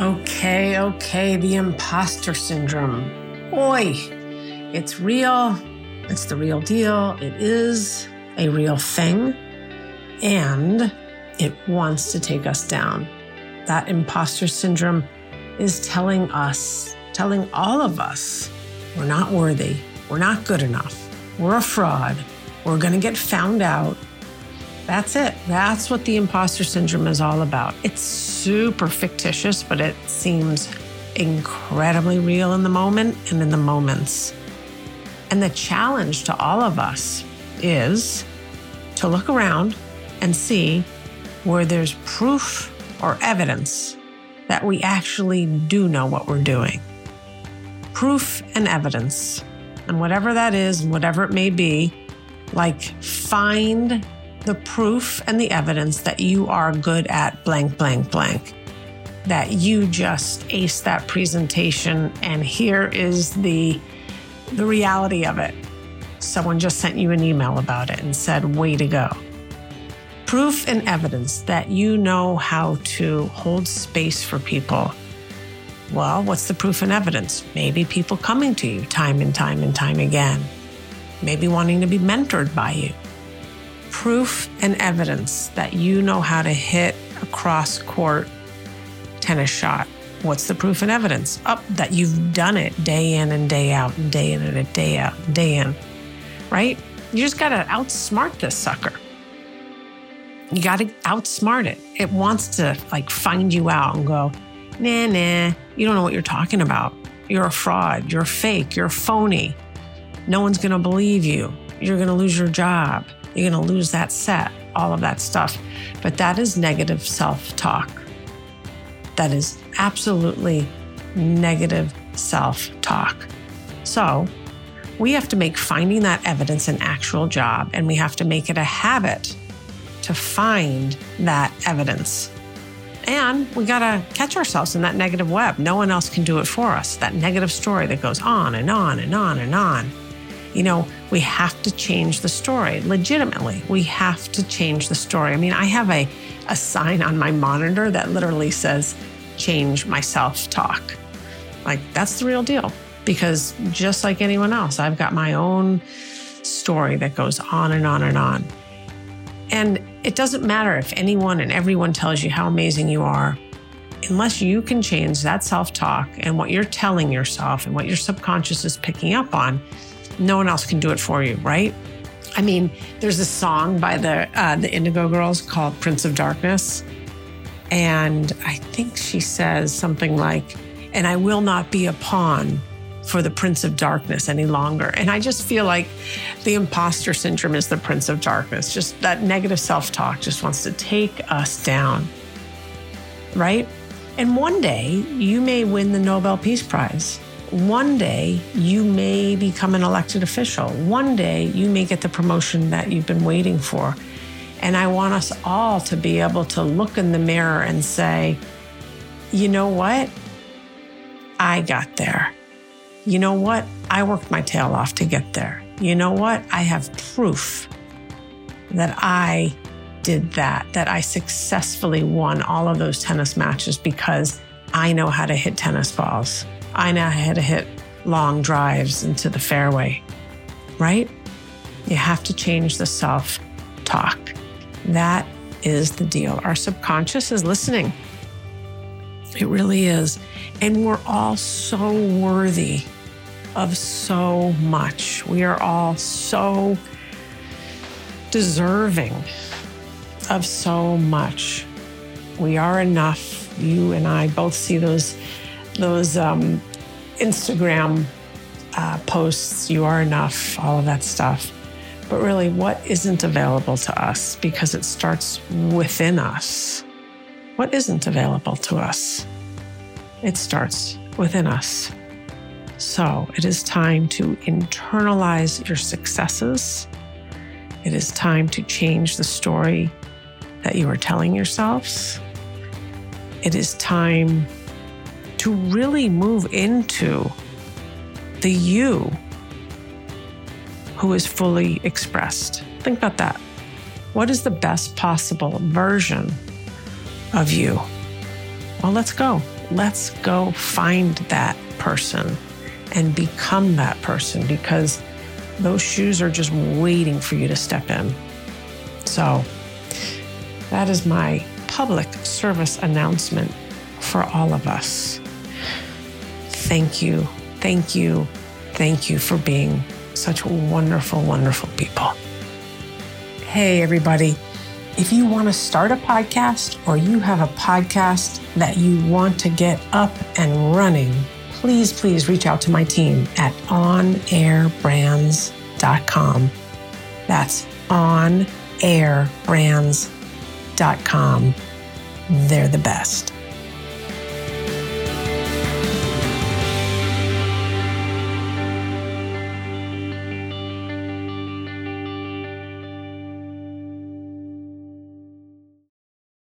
Okay, okay, the imposter syndrome. Oi, it's real. It's the real deal. It is a real thing. And it wants to take us down. That imposter syndrome is telling us, telling all of us, we're not worthy. We're not good enough. We're a fraud. We're going to get found out. That's it. That's what the imposter syndrome is all about. It's super fictitious, but it seems incredibly real in the moment and in the moments. And the challenge to all of us is to look around and see where there's proof or evidence that we actually do know what we're doing. Proof and evidence. And whatever that is, whatever it may be, like find the proof and the evidence that you are good at blank, blank, blank. That you just ace that presentation, and here is the the reality of it. Someone just sent you an email about it and said, way to go. Proof and evidence that you know how to hold space for people. Well, what's the proof and evidence? Maybe people coming to you time and time and time again. Maybe wanting to be mentored by you. Proof and evidence that you know how to hit a cross court tennis shot What's the proof and evidence? Up oh, that you've done it day in and day out and day in and day out and day in, right? You just got to outsmart this sucker. You got to outsmart it. It wants to like find you out and go, nah, nah, you don't know what you're talking about. You're a fraud. You're fake. You're phony. No one's going to believe you. You're going to lose your job. You're going to lose that set, all of that stuff. But that is negative self talk. That is absolutely negative self talk. So, we have to make finding that evidence an actual job, and we have to make it a habit to find that evidence. And we got to catch ourselves in that negative web. No one else can do it for us. That negative story that goes on and on and on and on. You know, we have to change the story legitimately. We have to change the story. I mean, I have a, a sign on my monitor that literally says, change my self talk. Like, that's the real deal. Because just like anyone else, I've got my own story that goes on and on and on. And it doesn't matter if anyone and everyone tells you how amazing you are, unless you can change that self talk and what you're telling yourself and what your subconscious is picking up on, no one else can do it for you, right? I mean, there's a song by the uh, the Indigo Girls called "Prince of Darkness," And I think she says something like, and I will not be a pawn for the Prince of Darkness any longer. And I just feel like the imposter syndrome is the Prince of Darkness. Just that negative self talk just wants to take us down. Right? And one day you may win the Nobel Peace Prize. One day you may become an elected official. One day you may get the promotion that you've been waiting for. And I want us all to be able to look in the mirror and say, you know what? I got there. You know what? I worked my tail off to get there. You know what? I have proof that I did that, that I successfully won all of those tennis matches because I know how to hit tennis balls. I now had to hit long drives into the fairway, right? You have to change the self talk. That is the deal. Our subconscious is listening. It really is. And we're all so worthy of so much. We are all so deserving of so much. We are enough. You and I both see those those um, Instagram uh, posts. You are enough. All of that stuff but really what isn't available to us because it starts within us. What isn't available to us? It starts within us. So it is time to internalize your successes. It is time to change the story that you are telling yourselves. It is time to really move into the you who is fully expressed. Think about that. What is the best possible version of you? Well, let's go. let's go find that person and become that person because those shoes are just waiting for you to step in. So, that is my public service announcement for all of us. Thank you, thank you, thank you for being such wonderful, wonderful people. Hey, everybody. If you want to start a podcast or you have a podcast that you want to get up and running, please, please reach out to my team at onairbrands.com. That's onairbrands.com. They're the best.